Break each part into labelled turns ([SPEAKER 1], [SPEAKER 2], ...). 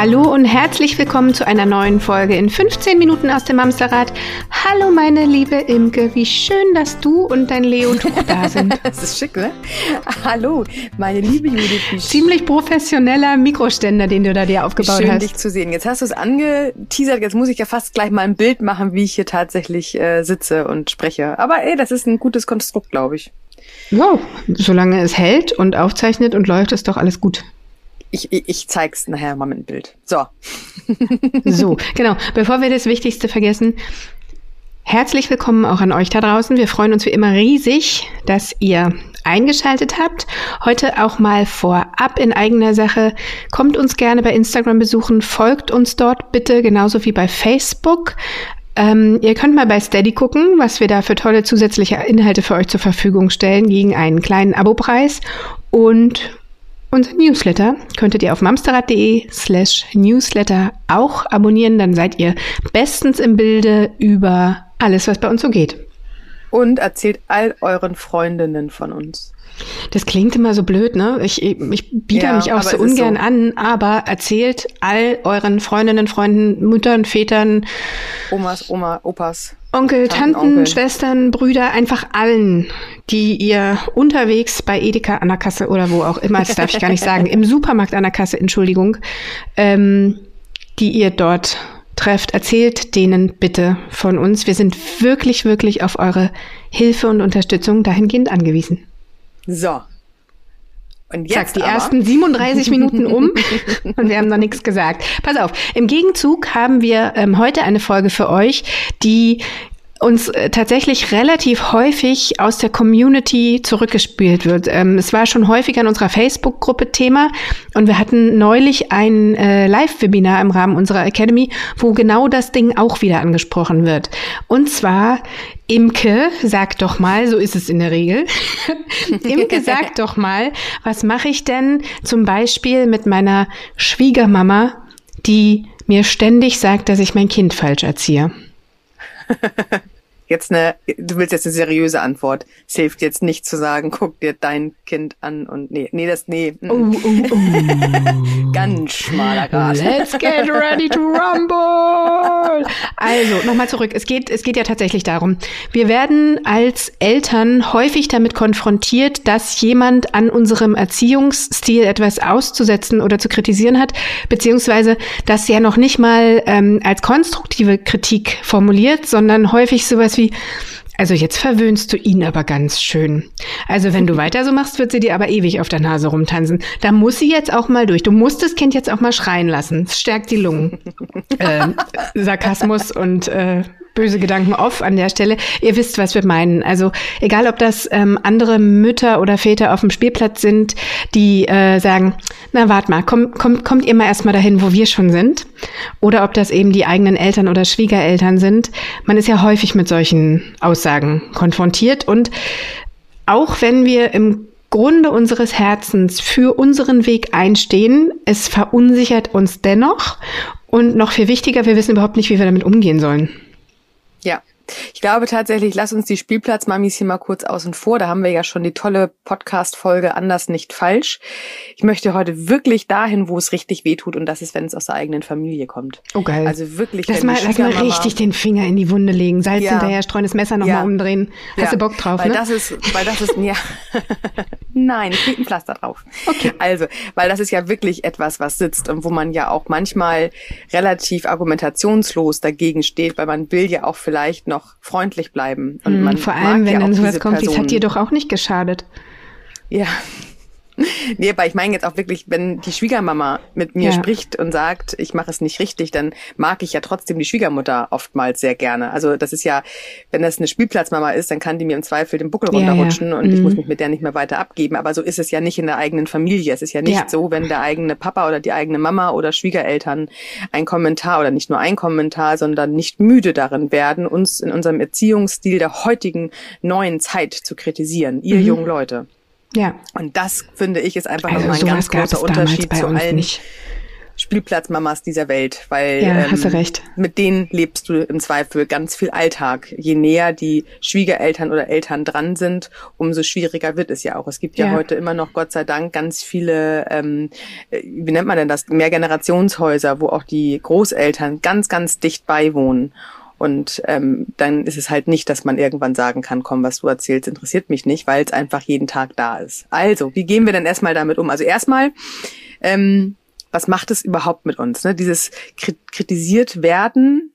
[SPEAKER 1] Hallo und herzlich willkommen zu einer neuen Folge in 15 Minuten aus dem Amsterrad. Hallo meine liebe Imke, wie schön, dass du und dein Leo Tuch da sind.
[SPEAKER 2] das ist schick, ne? Hallo, meine liebe Judith.
[SPEAKER 1] Ziemlich professioneller Mikroständer, den du da dir aufgebaut
[SPEAKER 2] schön,
[SPEAKER 1] hast.
[SPEAKER 2] dich zu sehen. Jetzt hast du es angeteasert, jetzt muss ich ja fast gleich mal ein Bild machen, wie ich hier tatsächlich äh, sitze und spreche. Aber ey, das ist ein gutes Konstrukt, glaube ich.
[SPEAKER 1] Ja, solange es hält und aufzeichnet und läuft, ist doch alles gut.
[SPEAKER 2] Ich, ich, ich zeig's nachher mal mit dem Bild. So.
[SPEAKER 1] so, genau. Bevor wir das Wichtigste vergessen, herzlich willkommen auch an euch da draußen. Wir freuen uns wie immer riesig, dass ihr eingeschaltet habt. Heute auch mal vorab in eigener Sache. Kommt uns gerne bei Instagram besuchen, folgt uns dort bitte, genauso wie bei Facebook. Ähm, ihr könnt mal bei Steady gucken, was wir da für tolle zusätzliche Inhalte für euch zur Verfügung stellen gegen einen kleinen Abopreis. Und unser Newsletter könntet ihr auf mamsterrad.de slash newsletter auch abonnieren. Dann seid ihr bestens im Bilde über alles, was bei uns so geht.
[SPEAKER 2] Und erzählt all euren Freundinnen von uns.
[SPEAKER 1] Das klingt immer so blöd, ne? Ich, ich biete ja, mich auch so ungern so. an, aber erzählt all euren Freundinnen, Freunden, Müttern, Vätern,
[SPEAKER 2] Omas, Oma, Opas.
[SPEAKER 1] Onkel, Tanten, Tanten Schwestern, Brüder, einfach allen, die ihr unterwegs bei Edeka an der Kasse oder wo auch immer, das darf ich gar nicht sagen, im Supermarkt an der Kasse, Entschuldigung, ähm, die ihr dort trefft, erzählt denen bitte von uns. Wir sind wirklich, wirklich auf eure Hilfe und Unterstützung dahingehend angewiesen.
[SPEAKER 2] So.
[SPEAKER 1] Und jetzt Zack, die aber. ersten 37 Minuten um und wir haben noch nichts gesagt. Pass auf, im Gegenzug haben wir ähm, heute eine Folge für euch, die uns äh, tatsächlich relativ häufig aus der Community zurückgespielt wird. Ähm, es war schon häufiger in unserer Facebook-Gruppe Thema und wir hatten neulich ein äh, Live-Webinar im Rahmen unserer Academy, wo genau das Ding auch wieder angesprochen wird. Und zwar Imke, sag doch mal, so ist es in der Regel. Imke, sag doch mal, was mache ich denn zum Beispiel mit meiner Schwiegermama, die mir ständig sagt, dass ich mein Kind falsch erziehe?
[SPEAKER 2] jetzt eine, du willst jetzt eine seriöse Antwort. Es hilft jetzt nicht zu sagen, guck dir dein Kind an und nee, nee, das, nee. Mm. Oh, oh, oh. Ganz schmaler Grad.
[SPEAKER 1] Let's get ready to rumble! Also, nochmal zurück. Es geht, es geht ja tatsächlich darum. Wir werden als Eltern häufig damit konfrontiert, dass jemand an unserem Erziehungsstil etwas auszusetzen oder zu kritisieren hat, beziehungsweise das ja noch nicht mal ähm, als konstruktive Kritik formuliert, sondern häufig sowas wie, also jetzt verwöhnst du ihn aber ganz schön. Also wenn du weiter so machst, wird sie dir aber ewig auf der Nase rumtanzen. Da muss sie jetzt auch mal durch. Du musst das Kind jetzt auch mal schreien lassen. Es stärkt die Lungen. äh, Sarkasmus und äh, böse Gedanken off an der Stelle. Ihr wisst, was wir meinen. Also egal, ob das ähm, andere Mütter oder Väter auf dem Spielplatz sind, die äh, sagen, na wart mal, komm, komm, kommt ihr mal erstmal dahin, wo wir schon sind. Oder ob das eben die eigenen Eltern oder Schwiegereltern sind. Man ist ja häufig mit solchen Aussagen konfrontiert. Und auch wenn wir im Grunde unseres Herzens für unseren Weg einstehen, es verunsichert uns dennoch. Und noch viel wichtiger, wir wissen überhaupt nicht, wie wir damit umgehen sollen.
[SPEAKER 2] Ja, ich glaube tatsächlich, lass uns die Spielplatzmamis hier mal kurz außen vor. Da haben wir ja schon die tolle Podcast-Folge Anders nicht falsch. Ich möchte heute wirklich dahin, wo es richtig wehtut und das ist, wenn es aus der eigenen Familie kommt.
[SPEAKER 1] Oh geil.
[SPEAKER 2] Also wirklich.
[SPEAKER 1] Lass mal, lass mal richtig den Finger in die Wunde legen. Salz ja. hinterher, streuen, das Messer nochmal ja. umdrehen. Hast ja. du Bock drauf,
[SPEAKER 2] weil
[SPEAKER 1] ne?
[SPEAKER 2] Das ist, weil das ist, ja. Nein, ich krieg ein Pflaster drauf.
[SPEAKER 1] Okay.
[SPEAKER 2] Also, weil das ist ja wirklich etwas, was sitzt und wo man ja auch manchmal relativ argumentationslos dagegen steht, weil man will ja auch vielleicht noch freundlich bleiben.
[SPEAKER 1] Und man vor allem, wenn ja dann sowas kommt, das hat dir doch auch nicht geschadet.
[SPEAKER 2] Ja, nee, aber ich meine jetzt auch wirklich, wenn die Schwiegermama mit mir ja. spricht und sagt, ich mache es nicht richtig, dann mag ich ja trotzdem die Schwiegermutter oftmals sehr gerne. Also das ist ja, wenn das eine Spielplatzmama ist, dann kann die mir im Zweifel den Buckel runterrutschen ja, ja. und mhm. ich muss mich mit der nicht mehr weiter abgeben. Aber so ist es ja nicht in der eigenen Familie. Es ist ja nicht so, wenn der eigene Papa oder die eigene Mama oder Schwiegereltern ein Kommentar oder nicht nur ein Kommentar, sondern nicht müde darin werden, uns in unserem Erziehungsstil der heutigen neuen Zeit zu kritisieren. Ihr mhm. jungen Leute.
[SPEAKER 1] Ja.
[SPEAKER 2] Und das, finde ich, ist einfach also nochmal ein ganz großer Unterschied zu allen. Nicht. Spielplatzmamas dieser Welt, weil
[SPEAKER 1] ja, ähm,
[SPEAKER 2] mit denen lebst du im Zweifel ganz viel Alltag. Je näher die Schwiegereltern oder Eltern dran sind, umso schwieriger wird es ja auch. Es gibt ja, ja heute immer noch, Gott sei Dank, ganz viele, ähm, äh, wie nennt man denn das, Mehrgenerationshäuser, wo auch die Großeltern ganz, ganz dicht beiwohnen. Und ähm, dann ist es halt nicht, dass man irgendwann sagen kann, komm, was du erzählst, interessiert mich nicht, weil es einfach jeden Tag da ist. Also, wie gehen wir denn erstmal damit um? Also erstmal, ähm, was macht es überhaupt mit uns? Ne? Dieses kritisiert werden,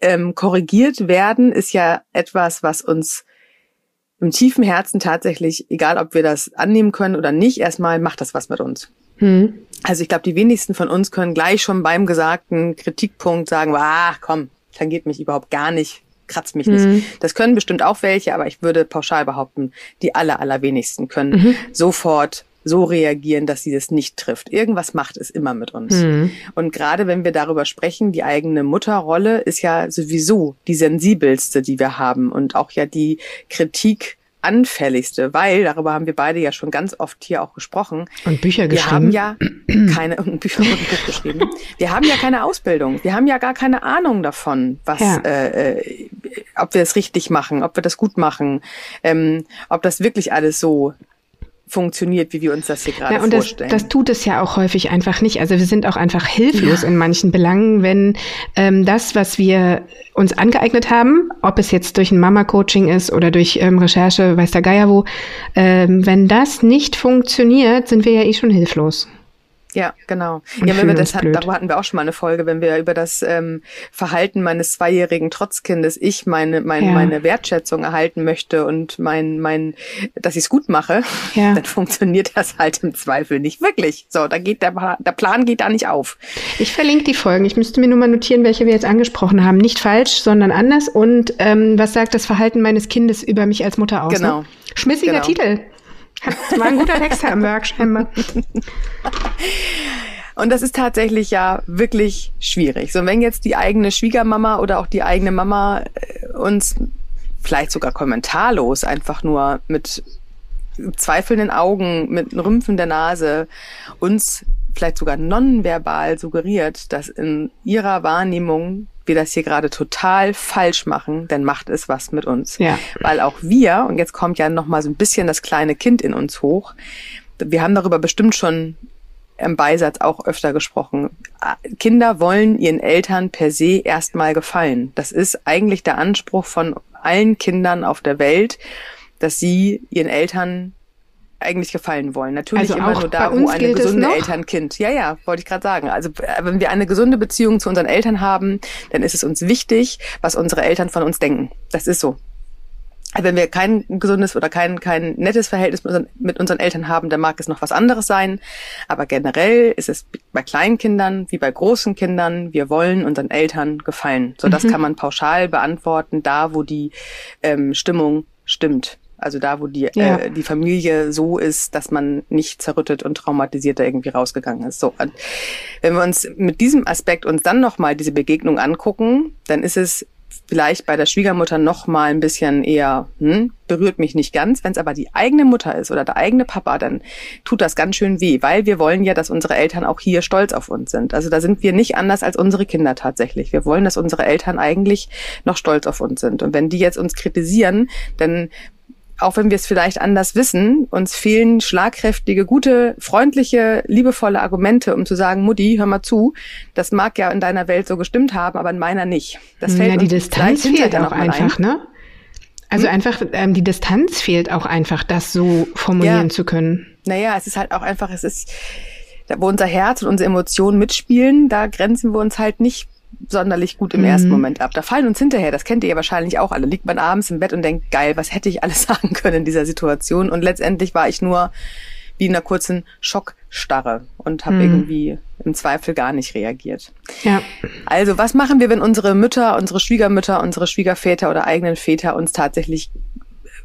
[SPEAKER 2] ähm, korrigiert werden, ist ja etwas, was uns im tiefen Herzen tatsächlich, egal ob wir das annehmen können oder nicht, erstmal macht das was mit uns. Hm. Also ich glaube, die wenigsten von uns können gleich schon beim gesagten Kritikpunkt sagen, ah, komm, tangiert mich überhaupt gar nicht, kratzt mich mhm. nicht. Das können bestimmt auch welche, aber ich würde pauschal behaupten, die aller, allerwenigsten können mhm. sofort so reagieren, dass sie das nicht trifft. Irgendwas macht es immer mit uns. Mhm. Und gerade wenn wir darüber sprechen, die eigene Mutterrolle ist ja sowieso die sensibelste, die wir haben und auch ja die Kritik anfälligste, weil darüber haben wir beide ja schon ganz oft hier auch gesprochen.
[SPEAKER 1] Und Bücher geschrieben.
[SPEAKER 2] Wir haben ja keine Bücher und Buch geschrieben. Wir haben ja keine Ausbildung. Wir haben ja gar keine Ahnung davon, was, ja. äh, äh ob wir es richtig machen, ob wir das gut machen, ähm, ob das wirklich alles so funktioniert, wie wir uns das hier gerade ja, und
[SPEAKER 1] vorstellen. Das, das tut es ja auch häufig einfach nicht. Also wir sind auch einfach hilflos ja. in manchen Belangen, wenn ähm, das, was wir uns angeeignet haben, ob es jetzt durch ein Mama-Coaching ist oder durch ähm, Recherche, weiß der Geier wo, ähm, wenn das nicht funktioniert, sind wir ja eh schon hilflos.
[SPEAKER 2] Ja, genau. Und ja, wenn wir das hatten, darüber hatten wir auch schon mal eine Folge, wenn wir über das ähm, Verhalten meines zweijährigen Trotzkindes, ich meine, meine, ja. meine Wertschätzung erhalten möchte und mein, mein, dass ich es gut mache, ja. dann funktioniert das halt im Zweifel nicht wirklich. So, da geht der, der Plan geht da nicht auf.
[SPEAKER 1] Ich verlinke die Folgen. Ich müsste mir nur mal notieren, welche wir jetzt angesprochen haben. Nicht falsch, sondern anders. Und ähm, was sagt das Verhalten meines Kindes über mich als Mutter aus?
[SPEAKER 2] Genau.
[SPEAKER 1] Ne? Schmissiger genau. Titel. War ein guter Text am Work, scheinbar.
[SPEAKER 2] Und das ist tatsächlich ja wirklich schwierig. So, wenn jetzt die eigene Schwiegermama oder auch die eigene Mama äh, uns vielleicht sogar kommentarlos einfach nur mit zweifelnden Augen, mit Rümpfen der Nase uns vielleicht sogar nonverbal suggeriert, dass in ihrer Wahrnehmung wir das hier gerade total falsch machen, dann macht es was mit uns. Ja. Weil auch wir, und jetzt kommt ja noch mal so ein bisschen das kleine Kind in uns hoch, wir haben darüber bestimmt schon im Beisatz auch öfter gesprochen. Kinder wollen ihren Eltern per se erstmal gefallen. Das ist eigentlich der Anspruch von allen Kindern auf der Welt, dass sie ihren Eltern eigentlich gefallen wollen. Natürlich also immer nur da, wo eine gesunde Eltern-Kind. Ja, ja, wollte ich gerade sagen. Also äh, wenn wir eine gesunde Beziehung zu unseren Eltern haben, dann ist es uns wichtig, was unsere Eltern von uns denken. Das ist so. Wenn wir kein gesundes oder kein, kein nettes Verhältnis mit unseren, mit unseren Eltern haben, dann mag es noch was anderes sein. Aber generell ist es bei kleinen Kindern wie bei großen Kindern, wir wollen unseren Eltern gefallen. So, das mhm. kann man pauschal beantworten, da wo die ähm, Stimmung stimmt. Also da, wo die, ja. äh, die Familie so ist, dass man nicht zerrüttet und traumatisiert da irgendwie rausgegangen ist. So, wenn wir uns mit diesem Aspekt uns dann nochmal diese Begegnung angucken, dann ist es vielleicht bei der Schwiegermutter noch mal ein bisschen eher hm, berührt mich nicht ganz. Wenn es aber die eigene Mutter ist oder der eigene Papa, dann tut das ganz schön weh, weil wir wollen ja, dass unsere Eltern auch hier stolz auf uns sind. Also da sind wir nicht anders als unsere Kinder tatsächlich. Wir wollen, dass unsere Eltern eigentlich noch stolz auf uns sind. Und wenn die jetzt uns kritisieren, dann auch wenn wir es vielleicht anders wissen, uns fehlen schlagkräftige, gute, freundliche, liebevolle Argumente, um zu sagen, Mutti, hör mal zu, das mag ja in deiner Welt so gestimmt haben, aber in meiner nicht. Das
[SPEAKER 1] fällt ja, die Distanz fehlt auch einfach, ein. ne? Also hm? einfach, ähm, die Distanz fehlt auch einfach, das so formulieren ja. zu können.
[SPEAKER 2] Naja, es ist halt auch einfach, es ist, da, wo unser Herz und unsere Emotionen mitspielen, da grenzen wir uns halt nicht sonderlich gut im mhm. ersten Moment ab. Da fallen uns hinterher, das kennt ihr ja wahrscheinlich auch alle, liegt man abends im Bett und denkt, geil, was hätte ich alles sagen können in dieser Situation? Und letztendlich war ich nur wie in einer kurzen Schockstarre und habe mhm. irgendwie im Zweifel gar nicht reagiert. Ja. Also was machen wir, wenn unsere Mütter, unsere Schwiegermütter, unsere Schwiegerväter oder eigenen Väter uns tatsächlich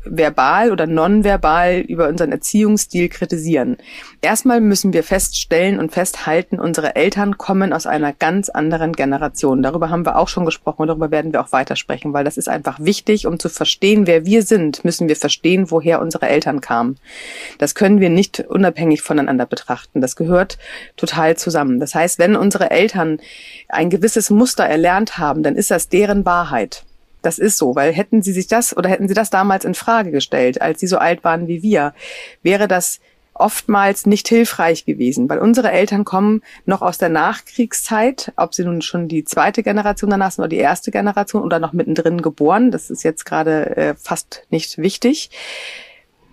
[SPEAKER 2] verbal oder nonverbal über unseren Erziehungsstil kritisieren. Erstmal müssen wir feststellen und festhalten, unsere Eltern kommen aus einer ganz anderen Generation. Darüber haben wir auch schon gesprochen und darüber werden wir auch weitersprechen, weil das ist einfach wichtig, um zu verstehen, wer wir sind, müssen wir verstehen, woher unsere Eltern kamen. Das können wir nicht unabhängig voneinander betrachten. Das gehört total zusammen. Das heißt, wenn unsere Eltern ein gewisses Muster erlernt haben, dann ist das deren Wahrheit. Das ist so, weil hätten sie sich das oder hätten sie das damals in Frage gestellt, als sie so alt waren wie wir, wäre das oftmals nicht hilfreich gewesen, weil unsere Eltern kommen noch aus der Nachkriegszeit, ob sie nun schon die zweite Generation danach sind oder die erste Generation oder noch mittendrin geboren, das ist jetzt gerade äh, fast nicht wichtig.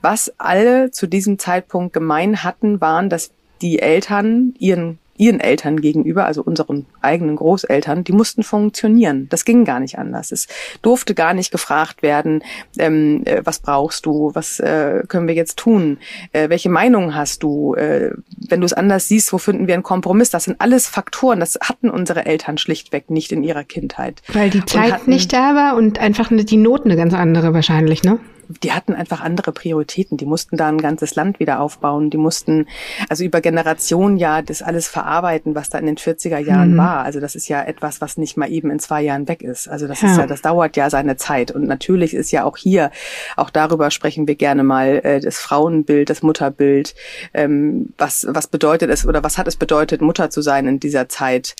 [SPEAKER 2] Was alle zu diesem Zeitpunkt gemein hatten, waren, dass die Eltern ihren ihren Eltern gegenüber, also unseren eigenen Großeltern, die mussten funktionieren. Das ging gar nicht anders. Es durfte gar nicht gefragt werden, ähm, äh, was brauchst du, was äh, können wir jetzt tun, äh, welche Meinung hast du, äh, wenn du es anders siehst, wo finden wir einen Kompromiss? Das sind alles Faktoren, das hatten unsere Eltern schlichtweg nicht in ihrer Kindheit.
[SPEAKER 1] Weil die Zeit hatten, nicht da war und einfach die Not eine ganz andere wahrscheinlich, ne?
[SPEAKER 2] Die hatten einfach andere Prioritäten. Die mussten da ein ganzes Land wieder aufbauen. Die mussten also über Generationen ja das alles verarbeiten, was da in den 40er Jahren mhm. war. Also das ist ja etwas, was nicht mal eben in zwei Jahren weg ist. Also das ja. ist ja, das dauert ja seine Zeit. Und natürlich ist ja auch hier, auch darüber sprechen wir gerne mal, äh, das Frauenbild, das Mutterbild. Ähm, was, was bedeutet es oder was hat es bedeutet, Mutter zu sein in dieser Zeit?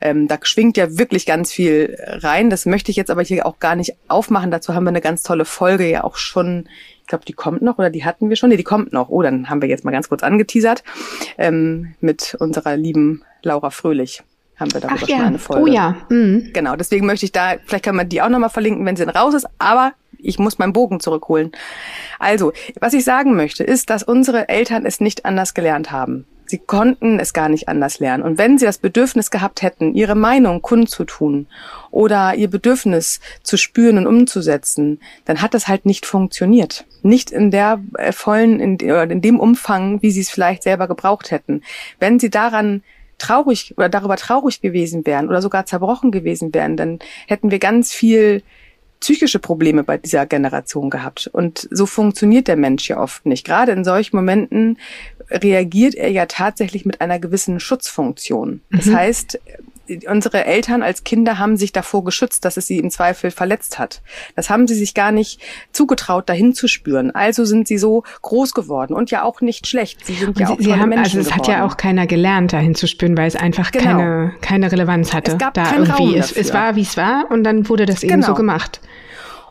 [SPEAKER 2] Ähm, da schwingt ja wirklich ganz viel rein. Das möchte ich jetzt aber hier auch gar nicht aufmachen. Dazu haben wir eine ganz tolle Folge ja auch schon, ich glaube, die kommt noch oder die hatten wir schon. Nee, die kommt noch. Oh, dann haben wir jetzt mal ganz kurz angeteasert ähm, mit unserer lieben Laura Fröhlich haben wir darüber Ach, schon ja. eine Folge.
[SPEAKER 1] Oh ja. Mhm.
[SPEAKER 2] Genau, deswegen möchte ich da, vielleicht kann man die auch nochmal verlinken, wenn sie dann raus ist, aber ich muss meinen Bogen zurückholen. Also, was ich sagen möchte, ist, dass unsere Eltern es nicht anders gelernt haben. Sie konnten es gar nicht anders lernen. Und wenn sie das Bedürfnis gehabt hätten, ihre Meinung kundzutun oder ihr Bedürfnis zu spüren und umzusetzen, dann hat das halt nicht funktioniert. Nicht in der äh, vollen, in, in dem Umfang, wie sie es vielleicht selber gebraucht hätten. Wenn sie daran traurig oder darüber traurig gewesen wären oder sogar zerbrochen gewesen wären, dann hätten wir ganz viel psychische Probleme bei dieser Generation gehabt. Und so funktioniert der Mensch ja oft nicht. Gerade in solchen Momenten reagiert er ja tatsächlich mit einer gewissen Schutzfunktion. Das mhm. heißt, unsere Eltern als Kinder haben sich davor geschützt, dass es sie im Zweifel verletzt hat. Das haben sie sich gar nicht zugetraut, dahin zu spüren. Also sind sie so groß geworden und ja auch nicht schlecht. Sie sind ja
[SPEAKER 1] sie,
[SPEAKER 2] auch sie
[SPEAKER 1] haben, Menschen Also es geworden. hat ja auch keiner gelernt, dahin zu spüren, weil es einfach genau. keine, keine Relevanz hatte.
[SPEAKER 2] Es gab da irgendwie.
[SPEAKER 1] Es, es, war, wie es war und dann wurde das genau. eben so gemacht.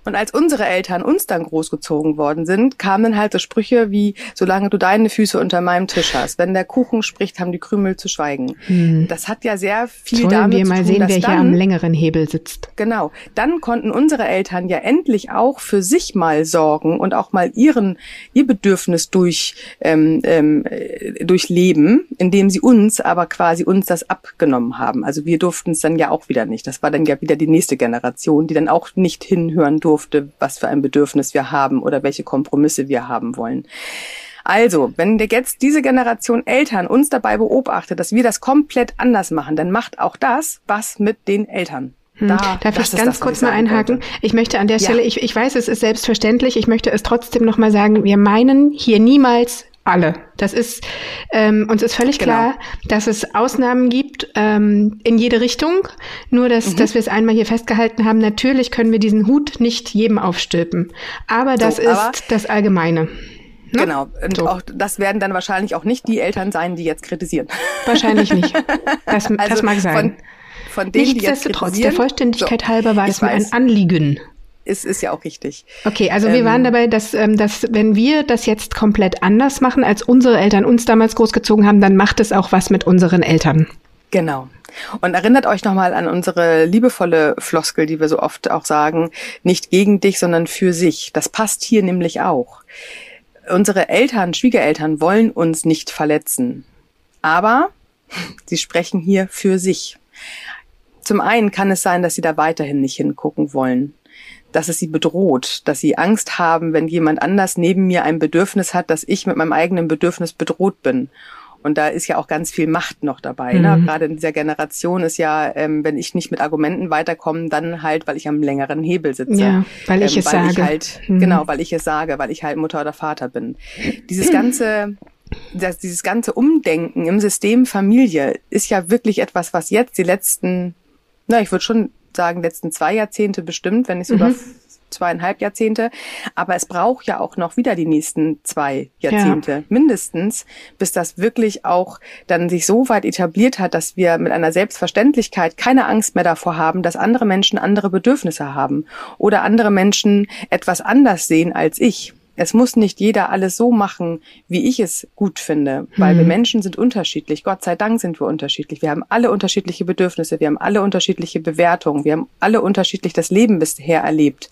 [SPEAKER 2] Und als unsere Eltern uns dann großgezogen worden sind, kamen halt so Sprüche wie, solange du deine Füße unter meinem Tisch hast, wenn der Kuchen spricht, haben die Krümel zu schweigen. Hm. Das hat ja sehr viel Sollen damit
[SPEAKER 1] wir mal
[SPEAKER 2] zu tun,
[SPEAKER 1] sehen, wer hier am längeren Hebel sitzt.
[SPEAKER 2] Genau. Dann konnten unsere Eltern ja endlich auch für sich mal sorgen und auch mal ihren, ihr Bedürfnis durch, ähm, ähm, durchleben, indem sie uns aber quasi uns das abgenommen haben. Also wir durften es dann ja auch wieder nicht. Das war dann ja wieder die nächste Generation, die dann auch nicht hinhören durfte durfte, was für ein Bedürfnis wir haben oder welche Kompromisse wir haben wollen. Also, wenn jetzt diese Generation Eltern uns dabei beobachtet, dass wir das komplett anders machen, dann macht auch das was mit den Eltern.
[SPEAKER 1] Hm. Da, Darf ich ganz das, kurz mal einhaken? Wollte. Ich möchte an der ja. Stelle, ich, ich weiß, es ist selbstverständlich, ich möchte es trotzdem nochmal sagen, wir meinen hier niemals alle. Das ist ähm, uns ist völlig genau. klar, dass es Ausnahmen gibt ähm, in jede Richtung. Nur dass, mhm. dass wir es einmal hier festgehalten haben. Natürlich können wir diesen Hut nicht jedem aufstülpen, aber das so, aber ist das Allgemeine.
[SPEAKER 2] Ne? Genau. Und so. auch das werden dann wahrscheinlich auch nicht die Eltern sein, die jetzt kritisieren.
[SPEAKER 1] Wahrscheinlich nicht. Das, also das mag sein.
[SPEAKER 2] Von, von denen, kritisieren.
[SPEAKER 1] der Vollständigkeit so, halber war es mir ein Anliegen
[SPEAKER 2] ist, ist ja auch richtig.
[SPEAKER 1] Okay, also wir ähm, waren dabei, dass, ähm, dass wenn wir das jetzt komplett anders machen, als unsere Eltern uns damals großgezogen haben, dann macht es auch was mit unseren Eltern.
[SPEAKER 2] Genau. Und erinnert euch nochmal an unsere liebevolle Floskel, die wir so oft auch sagen, nicht gegen dich, sondern für sich. Das passt hier nämlich auch. Unsere Eltern, Schwiegereltern wollen uns nicht verletzen. Aber sie sprechen hier für sich. Zum einen kann es sein, dass sie da weiterhin nicht hingucken wollen dass es sie bedroht, dass sie Angst haben, wenn jemand anders neben mir ein Bedürfnis hat, dass ich mit meinem eigenen Bedürfnis bedroht bin. Und da ist ja auch ganz viel Macht noch dabei. Ne? Mhm. Ne? Gerade in dieser Generation ist ja, ähm, wenn ich nicht mit Argumenten weiterkomme, dann halt, weil ich am längeren Hebel sitze. Ja,
[SPEAKER 1] weil ich ähm, es weil sage. Ich
[SPEAKER 2] halt, mhm. Genau, weil ich es sage, weil ich halt Mutter oder Vater bin. Dieses ganze das, dieses ganze Umdenken im System Familie ist ja wirklich etwas, was jetzt die letzten, na, ich würde schon sagen, letzten zwei Jahrzehnte bestimmt, wenn nicht sogar mhm. zweieinhalb Jahrzehnte. Aber es braucht ja auch noch wieder die nächsten zwei Jahrzehnte ja. mindestens, bis das wirklich auch dann sich so weit etabliert hat, dass wir mit einer Selbstverständlichkeit keine Angst mehr davor haben, dass andere Menschen andere Bedürfnisse haben oder andere Menschen etwas anders sehen als ich. Es muss nicht jeder alles so machen, wie ich es gut finde, weil hm. wir Menschen sind unterschiedlich. Gott sei Dank sind wir unterschiedlich. Wir haben alle unterschiedliche Bedürfnisse, wir haben alle unterschiedliche Bewertungen, wir haben alle unterschiedlich das Leben bisher erlebt.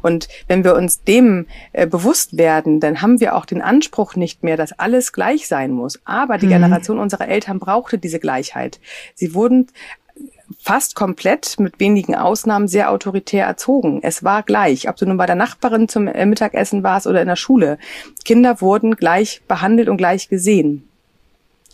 [SPEAKER 2] Und wenn wir uns dem äh, bewusst werden, dann haben wir auch den Anspruch nicht mehr, dass alles gleich sein muss. Aber die hm. Generation unserer Eltern brauchte diese Gleichheit. Sie wurden fast komplett mit wenigen Ausnahmen sehr autoritär erzogen. Es war gleich, ob du nun bei der Nachbarin zum äh, Mittagessen warst oder in der Schule. Kinder wurden gleich behandelt und gleich gesehen.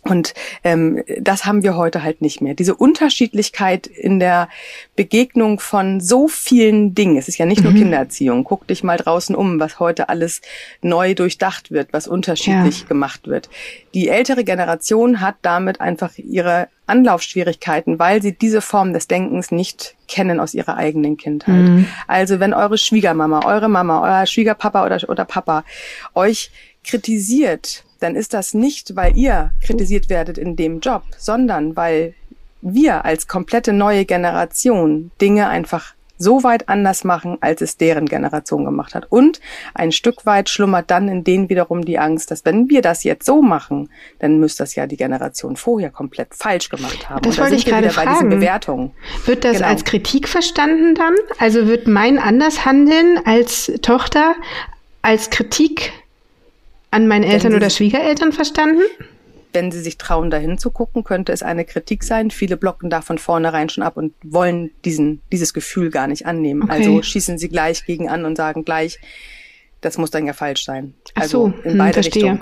[SPEAKER 2] Und ähm, das haben wir heute halt nicht mehr. Diese Unterschiedlichkeit in der Begegnung von so vielen Dingen. Es ist ja nicht nur mhm. Kindererziehung. Guck dich mal draußen um, was heute alles neu durchdacht wird, was unterschiedlich ja. gemacht wird. Die ältere Generation hat damit einfach ihre Anlaufschwierigkeiten, weil sie diese Form des Denkens nicht kennen aus ihrer eigenen Kindheit. Mhm. Also wenn eure Schwiegermama, eure Mama, euer Schwiegerpapa oder, oder Papa euch kritisiert, dann ist das nicht, weil ihr kritisiert werdet in dem Job, sondern weil wir als komplette neue Generation Dinge einfach so weit anders machen, als es deren Generation gemacht hat. Und ein Stück weit schlummert dann in denen wiederum die Angst, dass wenn wir das jetzt so machen, dann müsste das ja die Generation vorher komplett falsch gemacht haben.
[SPEAKER 1] Das wollte ich gerade fragen. Wird das genau. als Kritik verstanden dann? Also wird mein Andershandeln als Tochter als Kritik an meinen Eltern oder Schwiegereltern verstanden?
[SPEAKER 2] Wenn sie sich trauen, dahin zu gucken, könnte es eine Kritik sein. Viele blocken da von vornherein schon ab und wollen diesen, dieses Gefühl gar nicht annehmen. Okay. Also schießen sie gleich gegen an und sagen gleich, das muss dann ja falsch sein. Also so, in beide hm, Richtungen.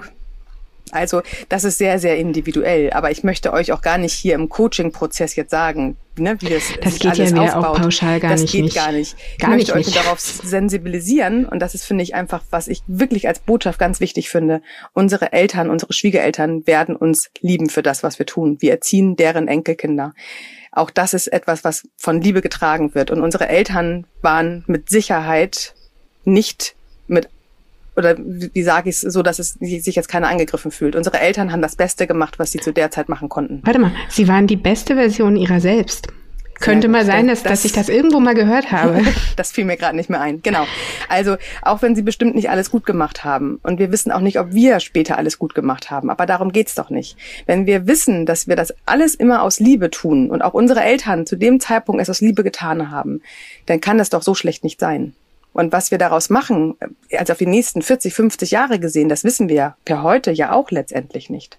[SPEAKER 2] Also das ist sehr, sehr individuell. Aber ich möchte euch auch gar nicht hier im Coaching-Prozess jetzt sagen, ne, wie das,
[SPEAKER 1] das geht alles ja aufbaut. Auch pauschal gar
[SPEAKER 2] das
[SPEAKER 1] nicht.
[SPEAKER 2] Das geht nicht. gar nicht. Ich gar möchte nicht euch nicht. darauf sensibilisieren und das ist, finde ich, einfach, was ich wirklich als Botschaft ganz wichtig finde. Unsere Eltern, unsere Schwiegereltern werden uns lieben für das, was wir tun. Wir erziehen deren Enkelkinder. Auch das ist etwas, was von Liebe getragen wird. Und unsere Eltern waren mit Sicherheit nicht mit oder wie sage ich es so, dass es sich jetzt keiner angegriffen fühlt. Unsere Eltern haben das Beste gemacht, was sie zu der Zeit machen konnten.
[SPEAKER 1] Warte mal, sie waren die beste Version ihrer selbst. Könnte mal sein, dass, das, dass ich das irgendwo mal gehört habe.
[SPEAKER 2] das fiel mir gerade nicht mehr ein. Genau. Also auch wenn sie bestimmt nicht alles gut gemacht haben und wir wissen auch nicht, ob wir später alles gut gemacht haben, aber darum geht's doch nicht. Wenn wir wissen, dass wir das alles immer aus Liebe tun und auch unsere Eltern zu dem Zeitpunkt es aus Liebe getan haben, dann kann das doch so schlecht nicht sein. Und was wir daraus machen, also auf die nächsten 40, 50 Jahre gesehen, das wissen wir per heute ja auch letztendlich nicht.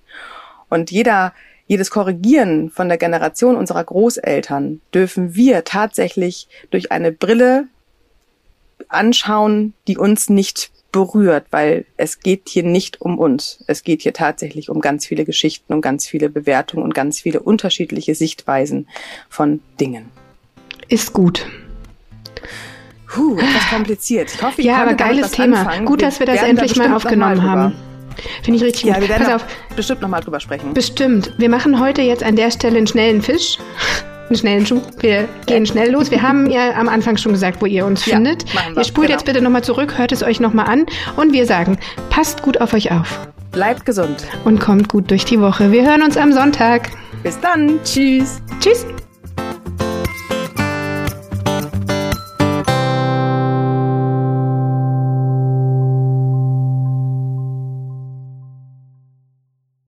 [SPEAKER 2] Und jeder, jedes Korrigieren von der Generation unserer Großeltern dürfen wir tatsächlich durch eine Brille anschauen, die uns nicht berührt, weil es geht hier nicht um uns. Es geht hier tatsächlich um ganz viele Geschichten und ganz viele Bewertungen und ganz viele unterschiedliche Sichtweisen von Dingen.
[SPEAKER 1] Ist gut.
[SPEAKER 2] Puh, etwas kompliziert. Ich hoffe,
[SPEAKER 1] ich ja, aber geiles Thema. Anfangen. Gut, dass wir das endlich da mal aufgenommen haben. Finde ich richtig
[SPEAKER 2] gut. Ja, wir werden Pass auf. bestimmt nochmal drüber sprechen.
[SPEAKER 1] Bestimmt. Wir machen heute jetzt an der Stelle einen schnellen Fisch. Einen schnellen Schuh. Wir gehen schnell los. Wir haben ja am Anfang schon gesagt, wo ihr uns ja, findet. Wir. Ihr spult genau. jetzt bitte nochmal zurück, hört es euch nochmal an und wir sagen, passt gut auf euch auf.
[SPEAKER 2] Bleibt gesund.
[SPEAKER 1] Und kommt gut durch die Woche. Wir hören uns am Sonntag.
[SPEAKER 2] Bis dann. Tschüss.
[SPEAKER 1] Tschüss.